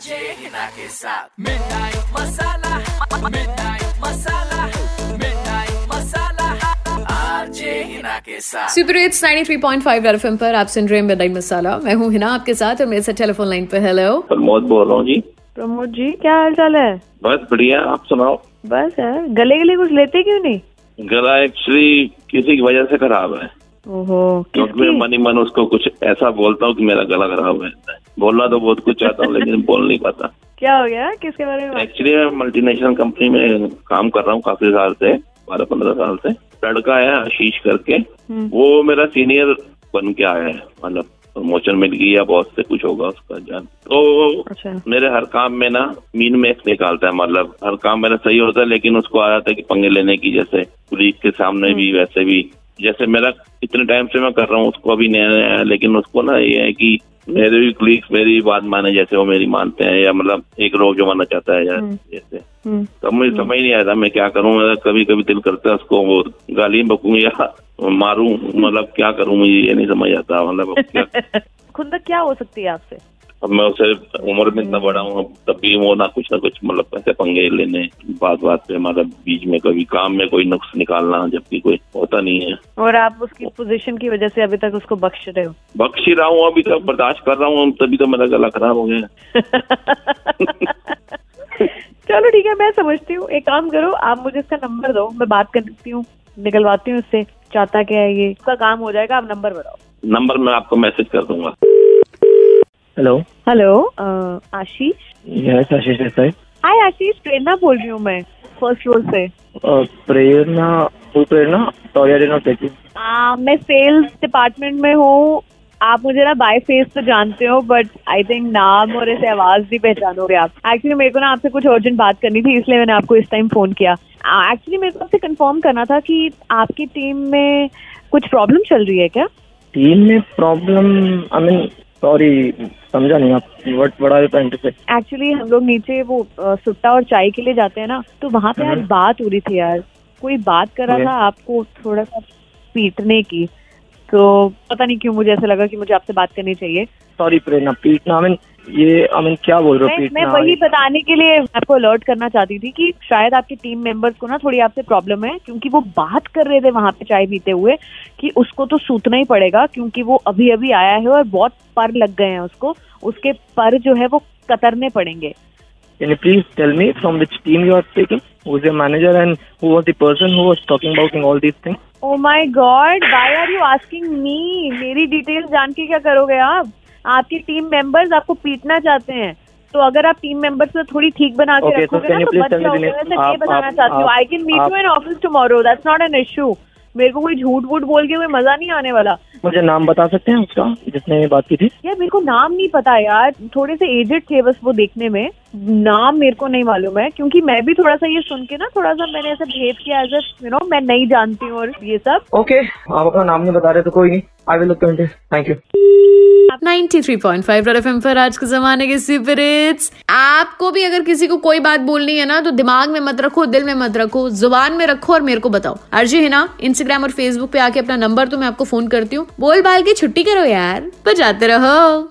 RJ Hina के साथ midnight masala midnight masala midnight masala RJ Hina के साथ सुपर हिट्स 93.5 रेड एफएम पर आप सुन रहे हैं मिडनाइट मसाला मैं हूँ हिना आपके साथ और मेरे साथ टेलीफोन लाइन पे हेलो प्रमोद बोल रहा हूँ जी। प्रमोद जी क्या हाल चाल है? बस बढ़िया आप सुनाओ। बस यार गले गले कुछ लेते क्यों नहीं? गला एक्चुअली किसी की वजह से खराब है। क्योंकि मैं मन ही मन उसको कुछ ऐसा बोलता हूँ कि मेरा गला खराब है बोलना तो बहुत कुछ चाहता हूँ लेकिन बोल नहीं पाता। क्या हो गया? किसके बारे में एक्चुअली मैं मल्टीनेशनल कंपनी में काम कर रहा हूँ काफ़ी साल से बारह पंद्रह साल से। लड़का है आशीष करके। हम्म। वो मेरा सीनियर बन के आया है मतलब प्रमोशन मिल गई या बहुत से कुछ होगा उसका जान। तो अच्छा। मेरे हर काम में ना मीन में निकालता है मतलब हर काम मेरा सही होता है लेकिन उसको आ जाता है कि पंगे लेने की जैसे पुलिस के सामने भी वैसे भी। जैसे मेरा इतने टाइम से मैं कर रहा हूँ उसको अभी नया नया है लेकिन उसको ना ये है कि मेरे भी कुलीग्स मेरी बात माने जैसे वो मेरी मानते हैं या मतलब एक रोग जो माना चाहता है या जैसे हम्म। तब मुझे समझ नहीं आया था मैं क्या करूँ मेरा कभी कभी दिल करता है उसको वो गाली बकूँ या मारूं मतलब क्या करूँ मुझे ये नहीं समझ आता मतलब अब क्या खुद क्या हो सकती है आपसे? अब मैं उसे उम्र में इतना बड़ा हूँ तब भी वो ना कुछ ना कुछ मतलब ऐसे पंगे लेने बात बात पे मतलब बीच में कभी काम में कोई नुक्स निकालना जबकि कोई होता नहीं है। और आप उसकी पोजीशन की वजह से अभी तक उसको बख्श रहे हो? बख्श ही रहा हूँ अभी तक बर्दाश्त कर रहा हूँ तभी तो मेरा गला खराब हो गया। चलो ठीक है मैं समझती हूँ। एक काम करो आप मुझे इसका नंबर दो मैं बात करती हूँ निकलवाती हूँ उससे। चाहता क्या है ये? उसका काम हो जाएगा आप नंबर बताओ नंबर मैं आपको मैसेज कर दूँगा। Hello hello Ashish yes Ashish Desai hi Ashish Prerna बोल रही हूँ मैं फ़र्स्ट फ्लोर से। प्रेरणा वो Prerna sorry I did not take मैं सेल्स डिपार्टमेंट में हूँ। आप मुझे ना बाय फेस तो जानते हो बट आई थिंक नाम और ऐसे आवाज़ भी पहचानोगे आप। एक्चुअली मेरे को ना आपसे कुछ अर्जेंट बात करनी थी इसलिए मैंने आपको इस टाइम फ़ोन किया। एक्चुअली मेरे को आपसे कंफर्म करना था कि आपकी टीम में कुछ प्रॉब्लम चल रही है क्या? टीम में प्रॉब्लम आई मीन सॉरी समझा नहीं आप वर्ड बड़ा है पैंट से। एक्चुअली हम लोग नीचे वो सुट्टा और चाय के लिए जाते हैं ना तो वहाँ पे आज हम्म। बात हो रही थी यार। कोई बात करा रहा था आपको थोड़ा सा पीटने की? तो पता नहीं क्यों मुझे ऐसा लगा कि मुझे आपसे बात करनी चाहिए। सॉरी प्रेरणा पीटना आई मीन ये आई मीन क्या बोल रहे हो मैं, मैं वही बताने के लिए आपको अलर्ट करना चाहती थी कि शायद आपके टीम मेंबर्स को ना थोड़ी आपसे प्रॉब्लम है क्योंकि वो बात कर रहे थे वहाँ पे चाय पीते हुए कि उसको तो सूतना ही पड़ेगा क्योंकि वो अभी अभी आया है और बहुत पर लग गए हैं उसको। उसके पर जो है वो कतरने पड़ेंगे। Please tell me from which team you are speaking who is your manager and who was the person who was talking about all these things oh my God why are you asking me मेरी detail जान के क्या करोगे आप? आपकी team members आपको पीटना चाहते हैं। तो अगर आप टीम मेंबर्स से थोड़ी ठीक बना के Okay, रखोगे so ना तो बच जाओगे? वैसे ये बताना चाहती हूँ I can meet you an in office tomorrow that's not an issue मेरे को कोई झूठ वूट बोल के कोई मज़ा नहीं आने वाला। मुझे नाम बता सकते हैं उसका जिसने बात की थी? यार मेरे को नाम नहीं पता यार। थोड़े से एजेड थे बस वो देखने में। नाम मेरे को नहीं मालूम है क्योंकि मैं भी थोड़ा सा ये सुन के ना थोड़ा सा मैंने ऐसा भेद किया एज यू नो मैं नहीं जानती हूँ और ये सब। ओके आप अपना नाम नहीं बता रहे तो कोई नहीं। I will look thank you 93.5 red FM पर आज के जमाने के आपको भी अगर किसी को कोई बात बोलनी है ना तो दिमाग में मत रखो, दिल में मत रखो, ज़ुबान में रखो और मेरे को बताओ। अर्जी है ना इंस्टाग्राम और फेसबुक पे आके अपना नंबर तो मैं आपको फ़ोन करती हूँ। बोल बाल की छुट्टी करो यार, बजाते रहो।